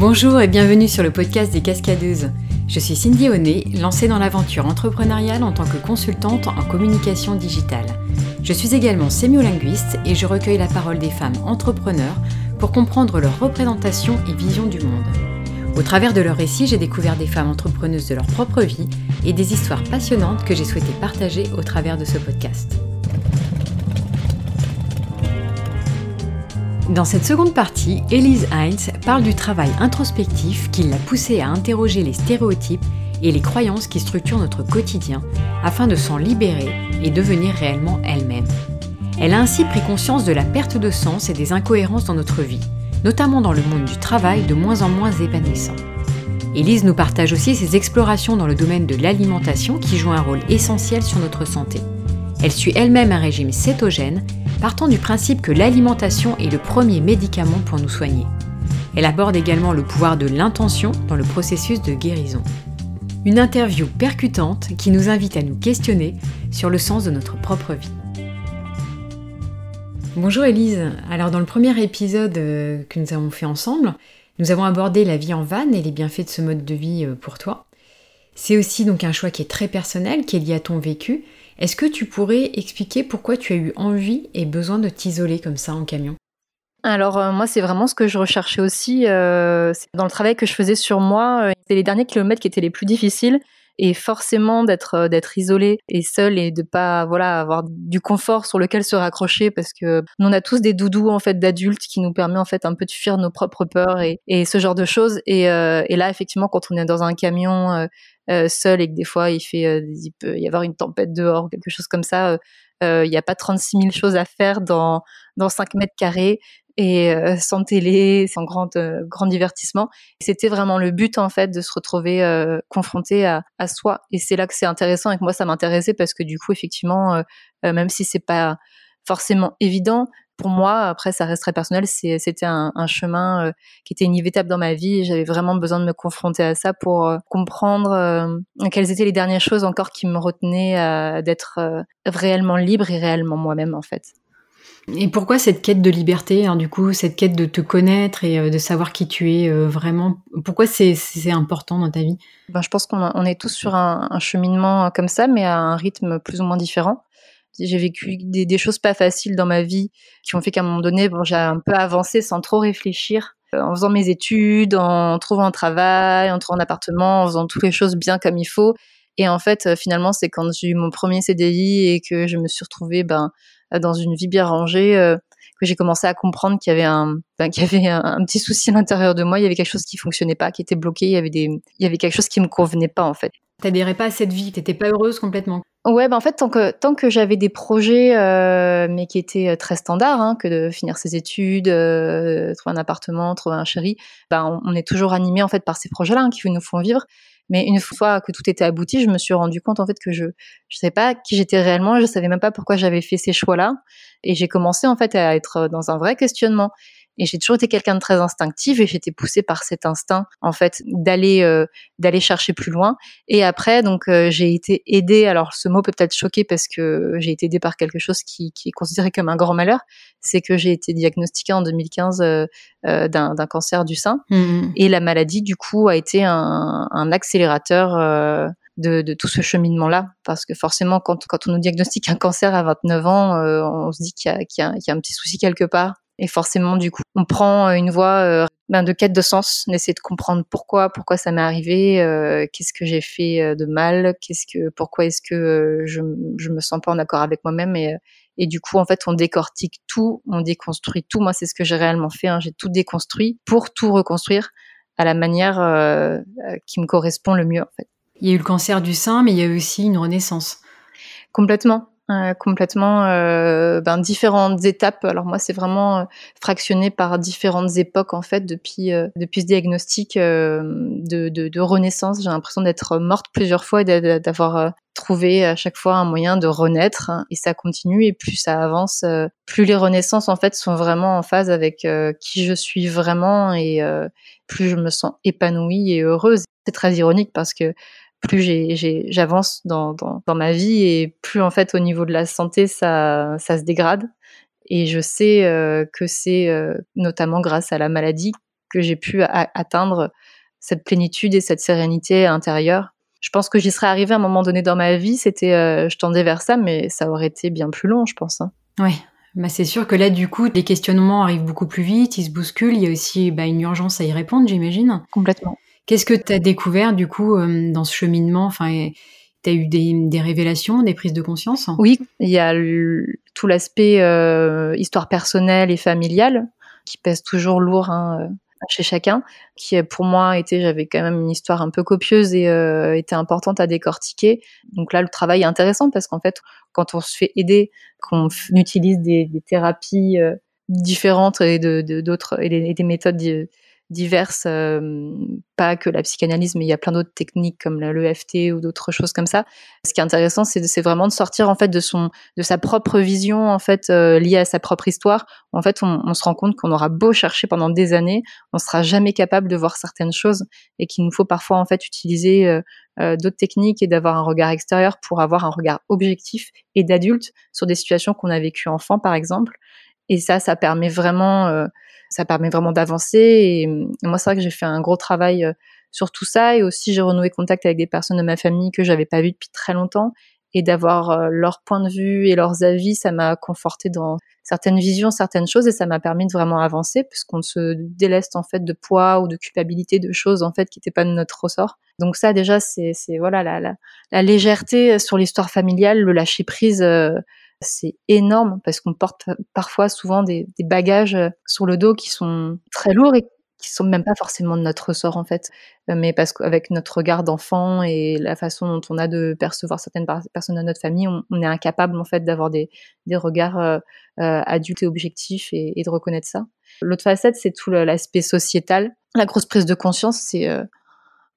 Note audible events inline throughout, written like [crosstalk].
Bonjour et bienvenue sur le podcast des Cascadeuses. Je suis Cindy Honnet, lancée dans l'aventure entrepreneuriale en tant que consultante en communication digitale. Je suis également sémiolinguiste et je recueille la parole des femmes entrepreneurs pour comprendre leur représentation et vision du monde. Au travers de leurs récits, j'ai découvert des femmes entrepreneuses de leur propre vie et des histoires passionnantes que j'ai souhaité partager au travers de ce podcast. Dans cette seconde partie, Elise Heinz parle du travail introspectif qui l'a poussée à interroger les stéréotypes et les croyances qui structurent notre quotidien afin de s'en libérer et devenir réellement elle-même. Elle a ainsi pris conscience de la perte de sens et des incohérences dans notre vie, notamment dans le monde du travail de moins en moins épanouissant. Elise nous partage aussi ses explorations dans le domaine de l'alimentation qui joue un rôle essentiel sur notre santé. Elle suit elle-même un régime cétogène partant du principe que l'alimentation est le premier médicament pour nous soigner. Elle aborde également le pouvoir de l'intention dans le processus de guérison. Une interview percutante qui nous invite à nous questionner sur le sens de notre propre vie. Bonjour Elise, alors dans le premier épisode euh, que nous avons fait ensemble, nous avons abordé la vie en vanne et les bienfaits de ce mode de vie euh, pour toi. C'est aussi donc un choix qui est très personnel, qui est lié à ton vécu est-ce que tu pourrais expliquer pourquoi tu as eu envie et besoin de t'isoler comme ça en camion? Alors euh, moi c'est vraiment ce que je recherchais aussi euh, dans le travail que je faisais sur moi. Euh, c'était les derniers kilomètres qui étaient les plus difficiles et forcément d'être d'être isolé et seul et de pas voilà avoir du confort sur lequel se raccrocher parce que on a tous des doudous en fait d'adultes qui nous permet en fait un peu de fuir nos propres peurs et, et ce genre de choses et, et là effectivement quand on est dans un camion euh, seul et que des fois il fait, euh, il peut y avoir une tempête dehors, quelque chose comme ça. Euh, il n'y a pas 36 000 choses à faire dans dans 5 mètres carrés et sans télé, sans grand grand divertissement. C'était vraiment le but en fait de se retrouver confronté à, soi. Et c'est là que c'est intéressant et que moi ça m'intéressait parce que du coup effectivement, même si c'est pas forcément évident, pour moi, après, ça reste très personnel. C'était un, chemin euh, qui était inévitable dans ma vie. J'avais vraiment besoin de me confronter à ça pour euh, comprendre euh, quelles étaient les dernières choses encore qui me retenaient d'être réellement libre et réellement moi-même, en fait. Et pourquoi cette quête de liberté, hein, du coup, cette quête de te connaître et de savoir qui tu es vraiment Pourquoi c'est important dans ta vie? Ben, Je pense qu'on est tous sur un, cheminement comme ça, mais à un rythme plus ou moins différent. J'ai vécu des, choses pas faciles dans ma vie qui ont fait qu'à un moment donné, bon, j'ai un peu avancé sans trop réfléchir. Euh, en faisant mes études, en trouvant un travail, en trouvant un appartement, en faisant toutes les choses bien comme il faut. Et en fait, euh, finalement, c'est quand j'ai eu mon premier CDI et que je me suis retrouvée ben, dans une vie bien rangée euh, que j'ai commencé à comprendre qu'il y avait un, ben, qu'il y avait un, petit souci à l'intérieur de moi. Il y avait quelque chose qui fonctionnait pas, qui était bloqué. Il y avait des, il y avait quelque chose qui me convenait pas en fait. T'adhérais pas à cette vie, t'étais pas heureuse complètement. Ouais, ben en fait, tant que, tant que j'avais des projets, euh, mais qui étaient euh, très standards, hein, que de finir ses études, euh, trouver un appartement, trouver un chéri, ben on, est toujours animé en fait par ces projets-là hein, qui nous font vivre. Mais une fois que tout était abouti, je me suis rendu compte en fait que je je savais pas qui j'étais réellement, je savais même pas pourquoi j'avais fait ces choix-là, et j'ai commencé en fait à être dans un vrai questionnement. Et j'ai toujours été quelqu'un de très instinctif et j'étais poussée par cet instinct en fait d'aller euh, d'aller chercher plus loin. Et après donc euh, j'ai été aidée. Alors ce mot peut peut-être choquer parce que j'ai été aidée par quelque chose qui, qui est considéré comme un grand malheur. C'est que j'ai été diagnostiquée en 2015 euh, euh, d'un cancer du sein mmh et la maladie du coup a été un, un accélérateur. De, de, tout ce cheminement-là. Parce que forcément, quand, quand on nous diagnostique un cancer à 29 ans, on se dit qu'il y, y, y, a un petit souci quelque part. Et forcément, du coup, on prend euh, une voie euh, ben, de quête de sens, on essaie de comprendre pourquoi, pourquoi ça m'est arrivé, euh, qu'est-ce que j'ai fait de mal, qu'est-ce que, pourquoi est-ce que je, je me sens pas en accord avec moi-même et, et du coup, en fait, on décortique tout, on déconstruit tout. Moi, c'est ce que j'ai réellement fait. Hein. J'ai tout déconstruit pour tout reconstruire à la manière qui me correspond le mieux, en fait. Il y a eu le cancer du sein, mais il y a eu aussi une renaissance. Complètement. Euh, complètement euh, ben, différentes étapes. Alors moi, c'est vraiment euh, fractionné par différentes époques en fait depuis depuis ce diagnostic de, renaissance. J'ai l'impression d'être morte plusieurs fois et d'avoir trouvé à chaque fois un moyen de renaître et ça continue et plus ça avance, plus les renaissances en fait sont vraiment en phase avec qui je suis vraiment et plus je me sens épanouie et heureuse. C'est très ironique parce que plus j'avance dans, dans, dans, ma vie et plus en fait au niveau de la santé ça, ça se dégrade. Et je sais euh, que c'est euh, notamment grâce à la maladie que j'ai pu atteindre cette plénitude et cette sérénité intérieure. Je pense que j'y serais arrivée à un moment donné dans ma vie, c'était, euh, je tendais vers ça, mais ça aurait été bien plus long, je pense. Hein. Ouais, bah c'est sûr que là, du coup, les questionnements arrivent beaucoup plus vite, ils se bousculent, il y a aussi bah, une urgence à y répondre, j'imagine. Complètement. Qu'est-ce que tu as découvert, du coup, euh, dans ce cheminement? Enfin, tu as eu des, révélations, des prises de conscience? Oui, il y a tout l'aspect euh, histoire personnelle et familiale qui pèse toujours lourd hein, chez chacun, qui pour moi était, j'avais quand même une histoire un peu copieuse et euh, était importante à décortiquer. Donc là, le travail est intéressant parce qu'en fait, quand on se fait aider, qu'on utilise des, thérapies euh, différentes et d'autres et, des méthodes diverses, euh, pas que la psychanalyse, mais il y a plein d'autres techniques comme l'EFT ou d'autres choses comme ça. Ce qui est intéressant, c'est vraiment de sortir en fait de son, de sa propre vision en fait euh, liée à sa propre histoire. En fait, on, on se rend compte qu'on aura beau chercher pendant des années, on sera jamais capable de voir certaines choses et qu'il nous faut parfois en fait utiliser euh, euh d'autres techniques et d'avoir un regard extérieur pour avoir un regard objectif et d'adulte sur des situations qu'on a vécues enfant, par exemple. Et ça, ça permet vraiment euh, ça permet vraiment d'avancer. Et, moi, c'est vrai que j'ai fait un gros travail euh, sur tout ça. Et aussi, j'ai renoué contact avec des personnes de ma famille que j'avais pas vues depuis très longtemps. Et d'avoir euh, leur point de vue et leurs avis, ça m'a conforté dans certaines visions, certaines choses, et ça m'a permis de vraiment avancer, puisqu'on se déleste en fait de poids ou de culpabilité de choses en fait qui n'étaient pas de notre ressort. Donc ça, déjà, c'est voilà la, légèreté sur l'histoire familiale, le lâcher prise. Euh, c'est énorme parce qu'on porte parfois souvent des, bagages euh, sur le dos qui sont très lourds et qui sont même pas forcément de notre ressort en fait, euh, mais parce qu'avec notre regard d'enfant et la façon dont on a de percevoir certaines personnes de notre famille, on, est incapable en fait d'avoir des, regards euh, adultes et objectifs et, de reconnaître ça. L'autre facette, c'est tout l'aspect sociétal. La grosse prise de conscience, c'est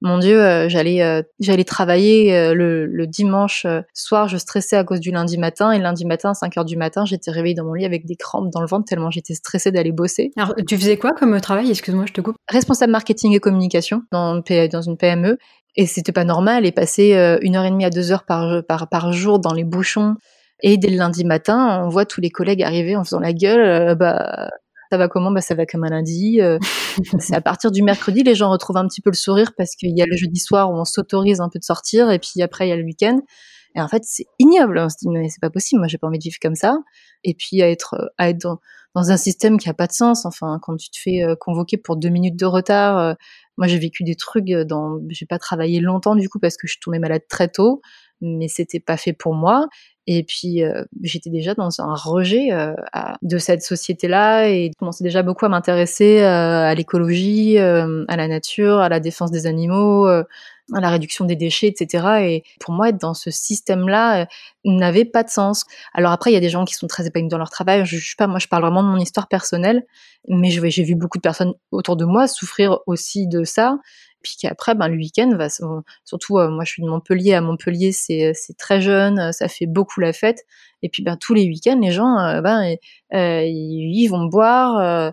mon Dieu, euh, j'allais euh, j'allais travailler euh, le, dimanche soir, je stressais à cause du lundi matin et le lundi matin à 5 heures du matin, j'étais réveillée dans mon lit avec des crampes dans le ventre tellement j'étais stressée d'aller bosser. Alors, tu faisais quoi comme travail? Excuse-moi, je te coupe. Responsable marketing et communication dans, dans une PME et c'était pas normal et passer une heure et demie à deux heures par, par, par jour dans les bouchons. Et dès le lundi matin, on voit tous les collègues arriver en faisant la gueule. bah, ça va comment? Bah, Ça va comme un lundi. Euh, [laughs] c'est à partir du mercredi, les gens retrouvent un petit peu le sourire parce qu'il y a le jeudi soir où on s'autorise un peu de sortir et puis après il y a le week-end. Et en fait, c'est ignoble. On se dit, mais c'est pas possible, moi j'ai pas envie de vivre comme ça. Et puis à être, à être dans, dans un système qui a pas de sens. Enfin, quand tu te fais euh, convoquer pour deux minutes de retard, euh, moi j'ai vécu des trucs dans, j'ai pas travaillé longtemps du coup parce que je suis tombée malade très tôt, mais c'était pas fait pour moi. Et puis, euh, j'étais déjà dans un rejet euh, de cette société-là et commençais déjà beaucoup à m'intéresser euh, à l'écologie, à la nature, à la défense des animaux, à la réduction des déchets, etc. Et pour moi, être dans ce système-là n'avait pas de sens. Alors après, il y a des gens qui sont très épanouis dans leur travail. Je, je sais pas, moi, je parle vraiment de mon histoire personnelle, mais j'ai vu beaucoup de personnes autour de moi souffrir aussi de ça puis qu'après, ben, le week-end va, surtout, euh, moi je suis de Montpellier, à Montpellier c'est, c'est très jeune, ça fait beaucoup la fête, et puis ben, tous les week-ends, les gens, euh, ben, euh, ils, vont boire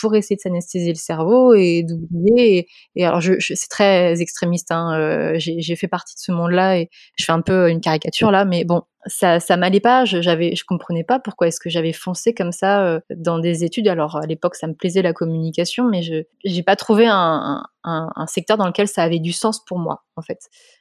pour essayer de s'anesthésier le cerveau et d'oublier. Et, alors, c'est très extrémiste, hein, j'ai, fait partie de ce monde-là, et je fais un peu une caricature là, mais bon, ça, ça m'allait pas. Je, j'avais, je comprenais pas pourquoi est-ce que j'avais foncé comme ça euh, dans des études. Alors à l'époque, ça me plaisait la communication, mais je, j'ai pas trouvé un, un, un, secteur dans lequel ça avait du sens pour moi, en fait.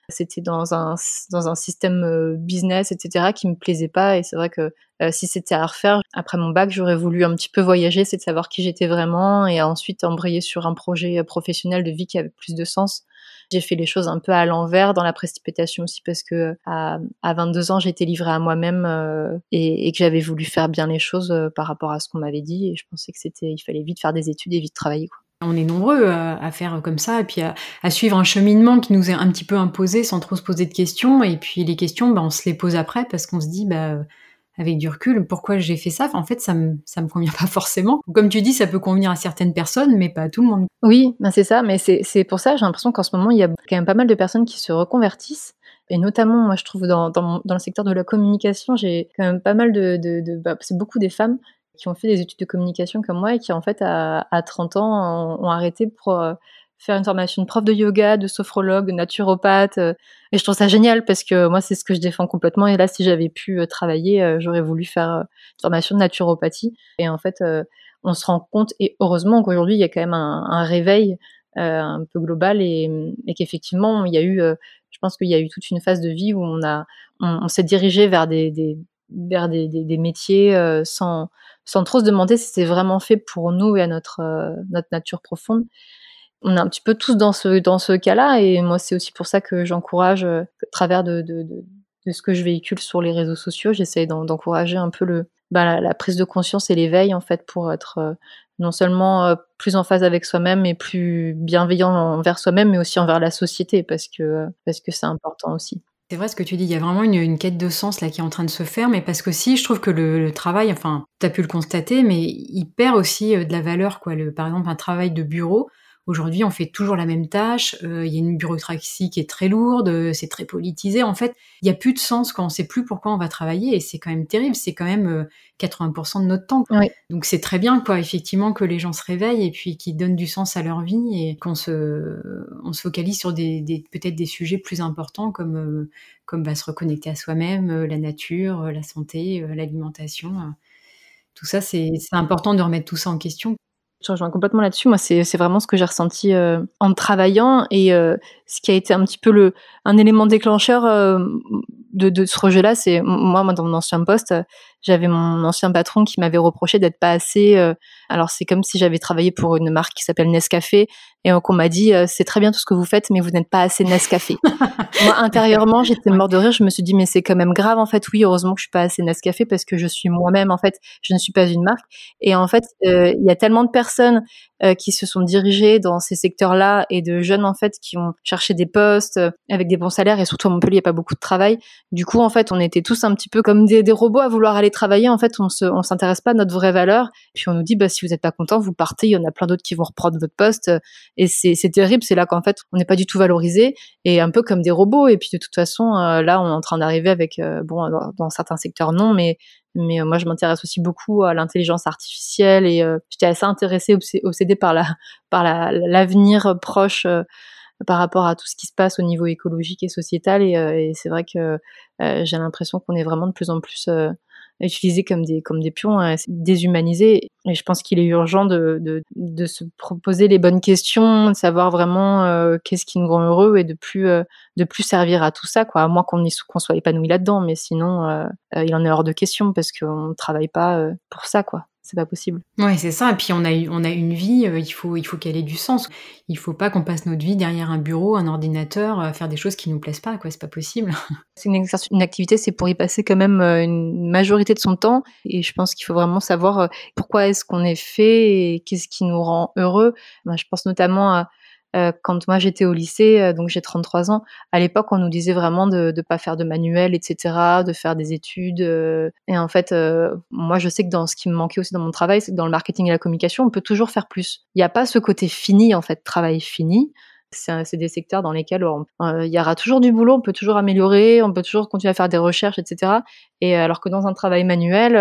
C'était dans un dans un système euh, business, etc., qui me plaisait pas. Et c'est vrai que euh, si c'était à refaire, après mon bac, j'aurais voulu un petit peu voyager, c'est de savoir qui j'étais vraiment, et ensuite embrayer sur un projet professionnel de vie qui avait plus de sens. J'ai fait les choses un peu à l'envers dans la précipitation aussi parce que à, à 22 ans, j'étais livrée à moi-même euh, et, que j'avais voulu faire bien les choses euh, par rapport à ce qu'on m'avait dit et je pensais que c'était, il fallait vite faire des études et vite travailler. On est nombreux à, faire comme ça et puis à, à, suivre un cheminement qui nous est un petit peu imposé sans trop se poser de questions et puis les questions, bah, on se les pose après parce qu'on se dit bah avec du recul, pourquoi j'ai fait ça? En fait, ça me, ça me convient pas forcément. Comme tu dis, ça peut convenir à certaines personnes, mais pas à tout le monde. Oui, ben c'est ça, mais c'est pour ça, j'ai l'impression qu'en ce moment, il y a quand même pas mal de personnes qui se reconvertissent. Et notamment, moi, je trouve dans, dans, le secteur de la communication, j'ai quand même pas mal de... de, de bah, c'est beaucoup des femmes qui ont fait des études de communication comme moi et qui, en fait, à, à 30 ans, ont, arrêté pour... Euh, faire une formation de prof de yoga, de sophrologue, de naturopathe. et je trouve ça génial parce que moi, c'est ce que je défends complètement. Et là, si j'avais pu travailler, j'aurais voulu faire une formation de naturopathie. Et en fait, on se rend compte, et heureusement qu'aujourd'hui, il y a quand même un, réveil un peu global et, qu'effectivement, il y a eu, je pense qu'il y a eu toute une phase de vie où on on, s'est dirigé vers des, vers des métiers sans, sans trop se demander si c'était vraiment fait pour nous et à notre, notre nature profonde. On est un petit peu tous dans ce, dans ce cas-là et moi c'est aussi pour ça que j'encourage, à travers de, de, de, ce que je véhicule sur les réseaux sociaux, j'essaie d'encourager un peu le, bah, la, prise de conscience et l'éveil en fait pour être non seulement plus en phase avec soi-même et plus bienveillant envers soi-même, mais aussi envers la société parce que parce que c'est important aussi. C'est vrai ce que tu dis, il y a vraiment une, une, quête de sens là qui est en train de se faire, mais parce qu'aussi je trouve que le, le travail, enfin, tu as pu le constater, mais il perd aussi de la valeur, quoi. Le, par exemple, un travail de bureau, Aujourd'hui, on fait toujours la même tâche. Euh, il y a une bureaucratie qui est très lourde, euh, c'est très politisé. En fait, il n'y a plus de sens quand on ne sait plus pourquoi on va travailler et c'est quand même terrible. C'est quand même 80% euh, de notre temps. Donc c'est très bien, quoi, effectivement, que les gens se réveillent et puis qu'ils donnent du sens à leur vie et qu'on se, on se focalise sur des, des peut-être des sujets plus importants comme comme va se reconnecter à soi-même, la nature, la santé, l'alimentation. Tout ça, c'est important de remettre tout ça en question. Je rejoins complètement là-dessus. Moi, c'est vraiment ce que j'ai ressenti euh, en travaillant et euh, ce qui a été un petit peu un élément déclencheur euh, de, de, ce rejet-là. C'est moi, moi, dans mon ancien poste, j'avais mon ancien patron qui m'avait reproché d'être pas assez. alors, c'est comme si j'avais travaillé pour une marque qui s'appelle Nescafé et qu'on m'a dit c'est très bien tout ce que vous faites, mais vous n'êtes pas assez Nescafé. [laughs] moi, intérieurement, j'étais mort de rire. Je me suis dit mais c'est quand même grave en fait. Oui, heureusement que je suis pas assez Nescafé parce que je suis moi-même en fait. Je ne suis pas une marque. Et en fait, il y a tellement de personnes euh, qui se sont dirigées dans ces secteurs-là et de jeunes en fait qui ont cherché des postes euh, avec des bons salaires et surtout à Montpellier il n'y a pas beaucoup de travail. Du coup en fait on était tous un petit peu comme des, robots à vouloir aller travailler. En fait on se on s'intéresse pas à notre vraie valeur. Puis on nous dit bah si vous n'êtes pas content vous partez. Il y en a plein d'autres qui vont reprendre votre poste et c'est c'est terrible. C'est là qu'en fait on n'est pas du tout valorisé et un peu comme des robots. Et puis de toute façon euh, là on est en train d'arriver avec bon dans, dans certains secteurs non mais mais euh, moi, je m'intéresse aussi beaucoup à l'intelligence artificielle et euh, j'étais assez intéressée, obsédée par la par l'avenir proche euh, par rapport à tout ce qui se passe au niveau écologique et sociétal. Et, et c'est vrai que j'ai l'impression qu'on est vraiment de plus en plus utilisés comme des, comme des pions, hein, déshumanisés. Et je pense qu'il est urgent de, de, de, se proposer les bonnes questions, de savoir vraiment euh, qu'est-ce qui nous rend heureux et de plus, euh, de plus servir à tout ça, quoi. À moins qu'on soit épanoui là-dedans, mais sinon, euh, il en est hors de question parce qu'on ne travaille pas pour ça, quoi c'est pas possible. Ouais, c'est ça. Et puis on a on a une vie, euh, il faut il faut qu'elle ait du sens. Il faut pas qu'on passe notre vie derrière un bureau, un ordinateur, à faire des choses qui nous plaisent pas. Quoi, c'est pas possible. [laughs] C'est une, une activité, c'est pour y passer quand même euh, une majorité de son temps. Et je pense qu'il faut vraiment savoir euh, pourquoi est-ce qu'on est fait et qu'est-ce qui nous rend heureux. Ben, je pense notamment à euh, quand moi j'étais au lycée, euh, donc j'ai 33 ans, à l'époque on nous disait vraiment de ne pas faire de manuel, etc., de faire des études. Euh, et en fait, moi je sais que dans ce qui me manquait aussi dans mon travail, c'est que dans le marketing et la communication, on peut toujours faire plus. Il n'y a pas ce côté fini, en fait, travail fini c'est des secteurs dans lesquels il y aura toujours du boulot, on peut toujours améliorer, on peut toujours continuer à faire des recherches, etc. Et alors que dans un travail manuel,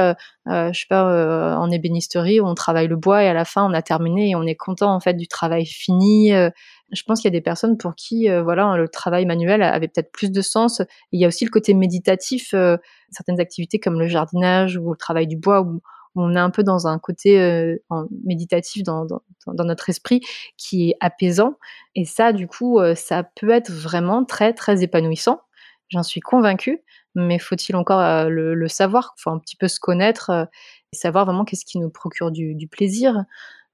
euh, je sais pas, euh, en ébénisterie, on travaille le bois et à la fin on a terminé et on est content en fait du travail fini. je pense qu'il y a des personnes pour qui, voilà, le travail manuel avait peut-être plus de sens. Il y a aussi le côté méditatif, certaines activités comme le jardinage ou le travail du bois on est un peu dans un côté euh, méditatif dans, notre esprit qui est apaisant. Et ça, du coup, euh, ça peut être vraiment très, très épanouissant. J'en suis convaincue. Mais faut-il encore euh, le, savoir? Il faut un petit peu se connaître et savoir vraiment qu'est-ce qui nous procure du, du plaisir.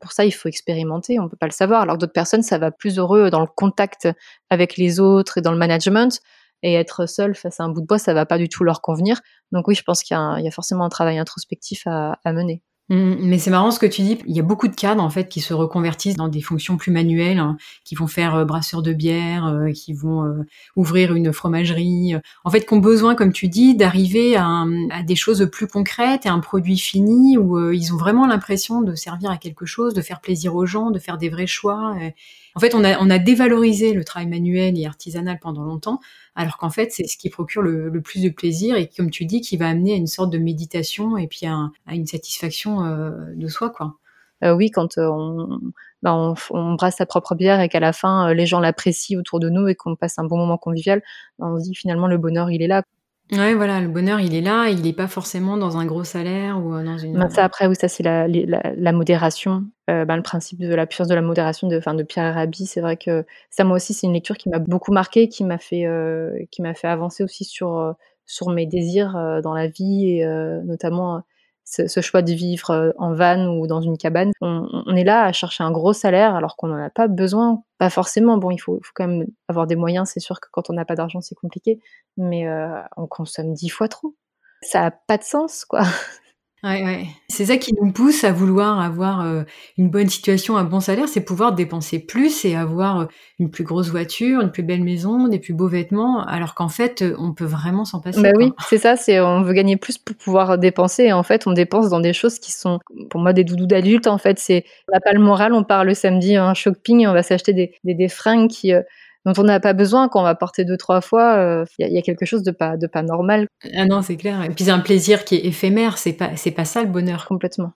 Pour ça, il faut expérimenter, on ne peut pas le savoir. Alors d'autres personnes, ça va plus heureux dans le contact avec les autres et dans le management et être seul face à un bout de bois, ça va pas du tout leur convenir. Donc oui, je pense qu'il y, a forcément un travail introspectif à, mener. Mmh, mais c'est marrant ce que tu dis. Il y a beaucoup de cadres en fait qui se reconvertissent dans des fonctions plus manuelles, hein, qui vont faire euh, brasseur de bière, euh, qui vont euh, ouvrir une fromagerie. en fait, qui ont besoin, comme tu dis, d'arriver à, à, des choses plus concrètes et un produit fini où ils ont vraiment l'impression de servir à quelque chose, de faire plaisir aux gens, de faire des vrais choix. En fait, on a, on a dévalorisé le travail manuel et artisanal pendant longtemps, alors qu'en fait, c'est ce qui procure le, plus de plaisir et, comme tu dis, qui va amener à une sorte de méditation et puis à, une satisfaction euh, de soi, quoi. oui, quand on, bah, on, brasse sa propre bière et qu'à la fin les gens l'apprécient autour de nous et qu'on passe un bon moment convivial, bah, on se dit finalement le bonheur il est là. Ouais, voilà, le bonheur, il est là, il n'est pas forcément dans un gros salaire ou dans une. Ben, ça, après, oui, ça, c'est la, la, la, modération. Euh, ben, le principe de la puissance de la modération de, de Pierre Rabhi, c'est vrai que ça, moi aussi, c'est une lecture qui m'a beaucoup marqué, qui m'a fait, euh, qui m'a fait avancer aussi sur, euh, sur mes désirs euh, dans la vie et euh, notamment ce, choix de vivre euh, en van ou dans une cabane. On, est là à chercher un gros salaire alors qu'on n'en a pas besoin. Pas forcément. Bon, il faut, quand même avoir des moyens. C'est sûr que quand on n'a pas d'argent, c'est compliqué. Mais euh, on consomme dix fois trop. Ça n'a pas de sens, quoi. [laughs] Ouais, ouais. C'est ça qui nous pousse à vouloir avoir euh, une bonne situation, un bon salaire, c'est pouvoir dépenser plus et avoir euh, une plus grosse voiture, une plus belle maison, des plus beaux vêtements, alors qu'en fait, euh, on peut vraiment s'en passer. Bah oui, c'est ça, c'est on veut gagner plus pour pouvoir dépenser et en fait, on dépense dans des choses qui sont pour moi des doudous d'adultes en fait, c'est on n'a pas le moral, on part le samedi un shopping, on va s'acheter des, des, des fringues qui dont on n'a pas besoin, qu'on va porter deux, trois fois, euh, il y, a quelque chose de pas, de pas normal. Ah non, c'est clair. Et puis c'est un plaisir qui est éphémère, c'est pas, c'est pas ça le bonheur. Complètement.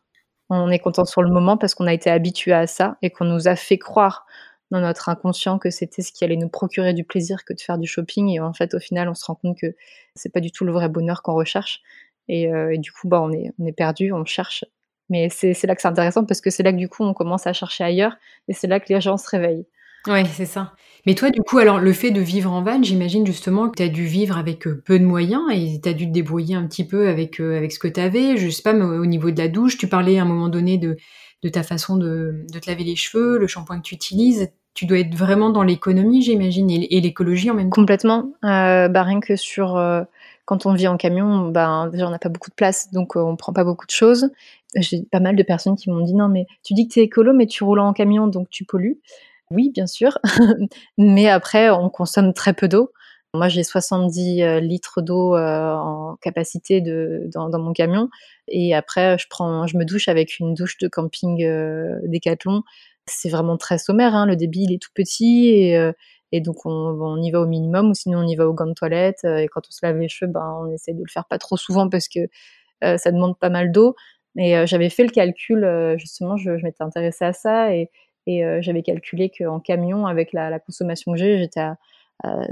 On est content sur le moment parce qu'on a été habitué à ça et qu'on nous a fait croire dans notre inconscient que c'était ce qui allait nous procurer du plaisir que de faire du shopping. Et en fait, au final, on se rend compte que c'est pas du tout le vrai bonheur qu'on recherche. Et, euh, du coup, bah, on est, on est perdu, on cherche. Mais c'est, c'est là que c'est intéressant parce que c'est là que du coup, on commence à chercher ailleurs et c'est là que les gens se réveillent. Ouais, c'est ça. Mais toi, du coup, alors le fait de vivre en van, j'imagine justement que tu as dû vivre avec euh, peu de moyens et tu as dû te débrouiller un petit peu avec, euh, avec ce que tu avais. Je sais pas, mais au niveau de la douche, tu parlais à un moment donné de, de ta façon de, de te laver les cheveux, le shampoing que tu utilises. Tu dois être vraiment dans l'économie, j'imagine, et, l'écologie en même temps. Complètement. Euh, bah, rien que sur quand on vit en camion, bah, déjà on n'a pas beaucoup de place, donc on prend pas beaucoup de choses. J'ai pas mal de personnes qui m'ont dit non mais tu dis que tu es écolo mais tu roules en camion donc tu pollues. Oui, bien sûr, [laughs] mais après, on consomme très peu d'eau. Moi, j'ai 70 euh, litres d'eau euh, en capacité dans, mon camion, et après, je prends, je me douche avec une douche de camping euh, Décathlon. C'est vraiment très sommaire. Hein. Le débit il est tout petit et, euh, donc on, on, y va au minimum, ou sinon on y va au gant de toilette. Et quand on se lave les cheveux, ben on essaie de le faire pas trop souvent parce que ça demande pas mal d'eau. Mais j'avais fait le calcul, justement, je, je m'étais intéressée à ça et, et euh, j'avais calculé qu'en camion, avec la, consommation que j'ai, j'étais à,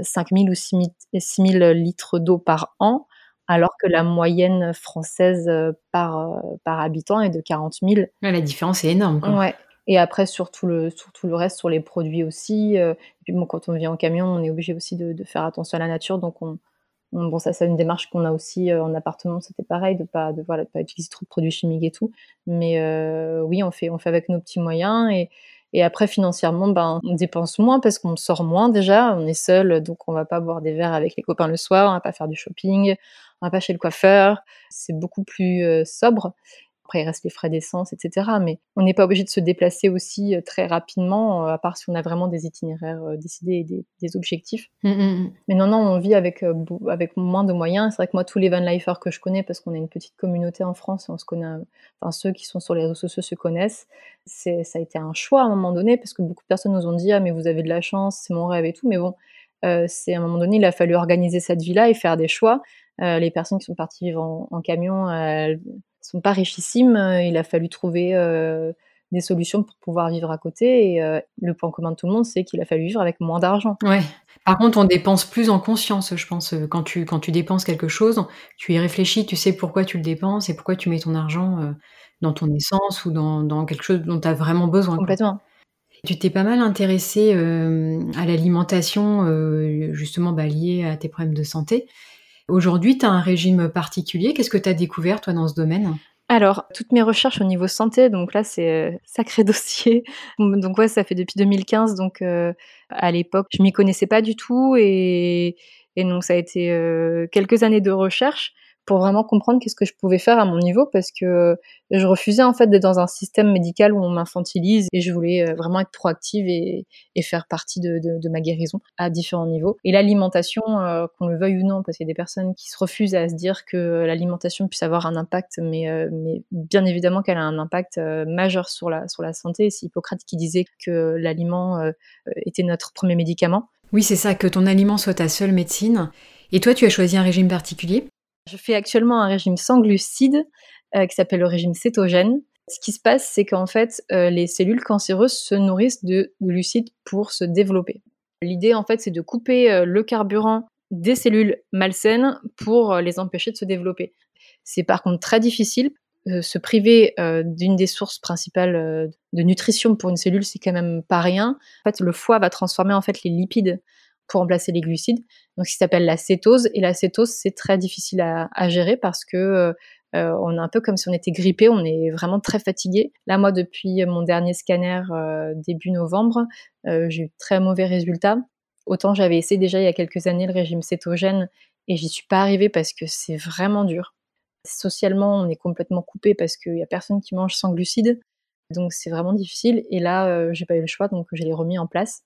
5000 ou 6000 litres d'eau par an, alors que la moyenne française euh, par, euh, par habitant est de 40 000. la différence est énorme. Quoi. Ouais. Et après, sur tout, le, sur tout le reste, sur les produits aussi. et puis bon, quand on vit en camion, on est obligé aussi de, faire attention à la nature. Donc, on, bon, ça, c'est une démarche qu'on a aussi en appartement. C'était pareil, de pas, de, voilà, de pas utiliser trop de produits chimiques et tout. Mais oui, on fait, on fait avec nos petits moyens. Et, et après, financièrement, ben, on dépense moins parce qu'on sort moins déjà. On est seul, donc on va pas boire des verres avec les copains le soir, on va pas faire du shopping, on va pas chez le coiffeur. C'est beaucoup plus euh, sobre. Après, il reste les frais d'essence, etc. Mais on n'est pas obligé de se déplacer aussi euh, très rapidement, euh, à part si on a vraiment des itinéraires euh, décidés et des, objectifs. Mmh, mmh, mmh. Mais non, non, on vit avec, avec moins de moyens. C'est vrai que moi, tous les van lifers que je connais, parce qu'on a une petite communauté en France, on se connaît, enfin, ceux qui sont sur les réseaux sociaux se connaissent. Ça a été un choix à un moment donné, parce que beaucoup de personnes nous ont dit, ah, mais vous avez de la chance, c'est mon rêve et tout. Mais bon, c'est à un moment donné, il a fallu organiser cette vie-là et faire des choix. Les personnes qui sont parties vivre en, en camion, elles, sont pas richissimes. Euh, il a fallu trouver euh, des solutions pour pouvoir vivre à côté. Et euh, le point commun de tout le monde, c'est qu'il a fallu vivre avec moins d'argent. Ouais. Par contre, on dépense plus en conscience, je pense. Quand tu, quand tu dépenses quelque chose, tu y réfléchis, tu sais pourquoi tu le dépenses et pourquoi tu mets ton argent dans ton essence ou dans, dans quelque chose dont tu as vraiment besoin. Complètement. Tu t'es pas mal intéressée à l'alimentation, justement bah, liée à tes problèmes de santé. Aujourd'hui, tu as un régime particulier. Qu'est-ce que tu as découvert, toi, dans ce domaine? Alors, toutes mes recherches au niveau santé, donc là, c'est euh, sacré [laughs] dossier. Donc ouais, ça fait depuis 2015. Donc euh, à l'époque, je m'y connaissais pas du tout et, et donc ça a été euh, quelques années de recherche pour vraiment comprendre qu'est-ce que je pouvais faire à mon niveau parce que je refusais en fait d'être dans un système médical où on m'infantilise et je voulais euh, vraiment être proactive et, et faire partie de, de, ma guérison à différents niveaux. Et l'alimentation, euh, qu'on le veuille ou non, parce qu'il y a des personnes qui se refusent à se dire que l'alimentation puisse avoir un impact, mais, euh, mais bien évidemment qu'elle a un impact majeur sur la, sur la santé. C'est Hippocrate qui disait que l'aliment était notre premier médicament. Oui, c'est ça, que ton aliment soit ta seule médecine. Et toi, tu as choisi un régime particulier? Je fais actuellement un régime sans glucides euh, qui s'appelle le régime cétogène. Ce qui se passe, c'est qu'en fait, les cellules cancéreuses se nourrissent de glucides pour se développer. L'idée, en fait, c'est de couper le carburant des cellules malsaines pour les empêcher de se développer. C'est par contre très difficile. se priver d'une des sources principales de nutrition pour une cellule, c'est quand même pas rien. En fait, le foie va transformer en fait les lipides pour remplacer les glucides, donc ce qui s'appelle la cétose. Et la cétose, c'est très difficile à, gérer parce que on est un peu comme si on était grippé, on est vraiment très fatigué. Là, moi, depuis mon dernier scanner début novembre, j'ai eu très mauvais résultats. Autant j'avais essayé déjà il y a quelques années le régime cétogène et j'y suis pas arrivée parce que c'est vraiment dur. Socialement, on est complètement coupé parce qu'il y a personne qui mange sans glucides. Donc c'est vraiment difficile. Et là, euh, j'ai pas eu le choix, donc je l'ai remis en place.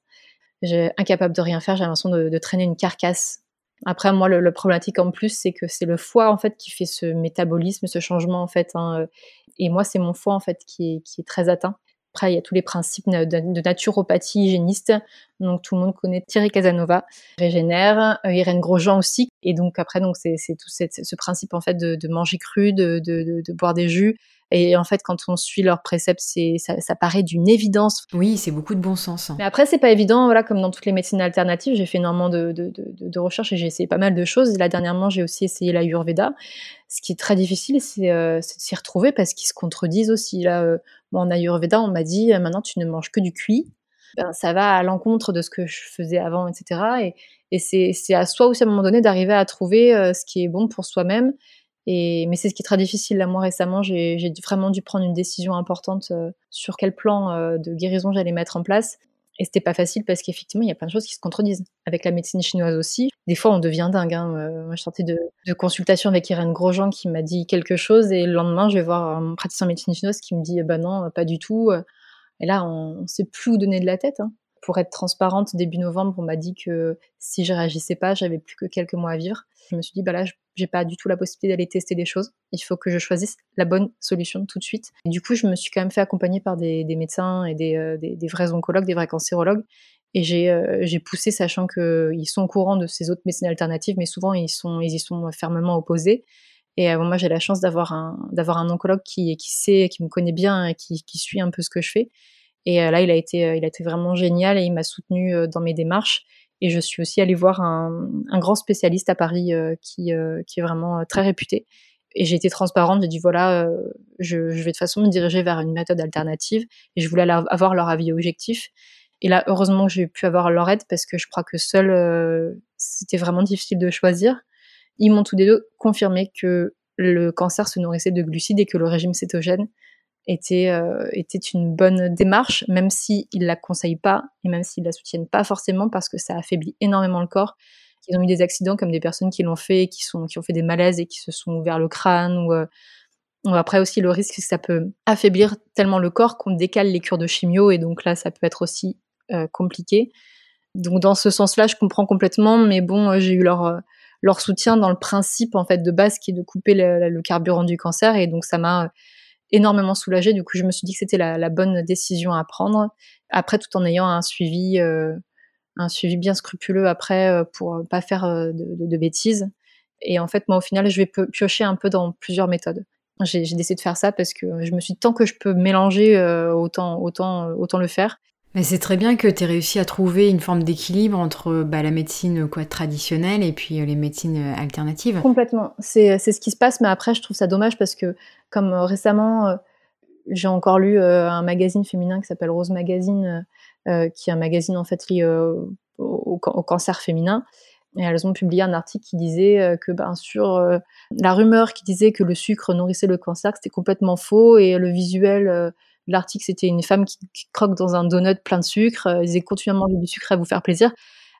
Incapable de rien faire, j'ai l'impression de, traîner une carcasse. Après, moi, le, problématique en plus, c'est que c'est le foie en fait qui fait ce métabolisme, ce changement en fait. Hein, et moi, c'est mon foie en fait qui est très atteint. Après, il y a tous les principes de, naturopathie hygiéniste. Donc, tout le monde connaît Thierry Casanova, Régénère, euh, Irène Grosjean aussi. Et donc, après, donc c'est tout ce principe en fait de, manger cru, de, boire des jus. Et en fait, quand on suit leurs préceptes, c'est ça, ça, paraît d'une évidence. Oui, c'est beaucoup de bon sens. Hein. Mais après, c'est pas évident. Voilà, comme dans toutes les médecines alternatives, j'ai fait énormément de, de, de, recherches et j'ai essayé pas mal de choses. Et là, dernièrement, j'ai aussi essayé la. Ce qui est très difficile, c'est euh, de s'y retrouver parce qu'ils se contredisent aussi. Là, euh, en Ayurveda, on m'a dit maintenant tu ne manges que du cuit. Ben, ça va à l'encontre de ce que je faisais avant, etc. Et, et c'est à soi aussi à un moment donné d'arriver à trouver euh, ce qui est bon pour soi-même. Mais c'est ce qui est très difficile. Là, moi, récemment, j'ai vraiment dû prendre une décision importante euh, sur quel plan de guérison j'allais mettre en place. Et c'était pas facile parce qu'effectivement, il y a plein de choses qui se contredisent. Avec la médecine chinoise aussi, des fois, on devient dingue. Hein. Euh, moi, je sortais de, consultation avec Irène Grosjean qui m'a dit quelque chose et le lendemain, je vais voir un praticien en médecine chinoise qui me dit bah non, pas du tout. Et là, on, ne sait plus où donner de la tête. Hein. Pour être transparente, début novembre, on m'a dit que si je réagissais pas, j'avais plus que quelques mois à vivre. Je me suis dit bah là, j'ai pas du tout la possibilité d'aller tester des choses. Il faut que je choisisse la bonne solution tout de suite. Et du coup, je me suis quand même fait accompagner par des, médecins et euh, des, vrais oncologues, des vrais cancérologues. Et j'ai euh, poussé, sachant qu'ils sont au courant de ces autres médecines alternatives, mais souvent ils, sont, ils y sont fermement opposés. Et euh, moi, j'ai la chance d'avoir un, oncologue qui, sait, qui me connaît bien et qui suit un peu ce que je fais. Et là, il a été, il a été vraiment génial et il m'a soutenu dans mes démarches. Et je suis aussi allée voir un, grand spécialiste à Paris euh, qui, euh, est vraiment euh, très réputé. Et j'ai été transparente, j'ai dit voilà, je, vais de toute façon me diriger vers une méthode alternative et je voulais avoir leur avis objectif. Et là, heureusement j'ai pu avoir leur aide parce que je crois que seul, c'était vraiment difficile de choisir. Ils m'ont tous les deux confirmé que le cancer se nourrissait de glucides et que le régime cétogène était, euh, était une bonne démarche, même s'ils ne la conseillent pas et même s'ils la soutiennent pas forcément parce que ça affaiblit énormément le corps. Ils ont eu des accidents comme des personnes qui l'ont fait, qui, sont, qui ont fait des malaises et qui se sont ouverts le crâne. Ou, euh, après aussi, le risque, c'est que ça peut affaiblir tellement le corps qu'on décale les cures de chimio et donc là, ça peut être aussi euh, compliqué. Donc dans ce sens-là, je comprends complètement, mais bon, j'ai eu leur leur soutien dans le principe en fait de base qui est de couper le carburant du cancer et donc ça m'a énormément soulagée. Du coup, je me suis dit que c'était la, bonne décision à prendre. Après, tout en ayant un suivi, euh, un suivi bien scrupuleux après euh, pour pas faire euh, de, bêtises. Et en fait, moi, au final, je vais piocher un peu dans plusieurs méthodes. J'ai décidé de faire ça parce que je me suis dit, tant que je peux mélanger, autant, autant, autant le faire. Mais c'est très bien que tu aies réussi à trouver une forme d'équilibre entre bah, la médecine traditionnelle et puis euh, les médecines euh, alternatives. Complètement. C'est ce qui se passe, mais après, je trouve ça dommage parce que, comme euh, récemment, j'ai encore lu un magazine féminin qui s'appelle Rose Magazine, qui est un magazine en fait lié au, cancer féminin. Et elles ont publié un article qui disait que, bien sûr, la rumeur qui disait que le sucre nourrissait le cancer, c'était complètement faux et le visuel L'article, c'était une femme qui, croque dans un donut plein de sucre. Euh, ils disaient continuellement du sucre à vous faire plaisir.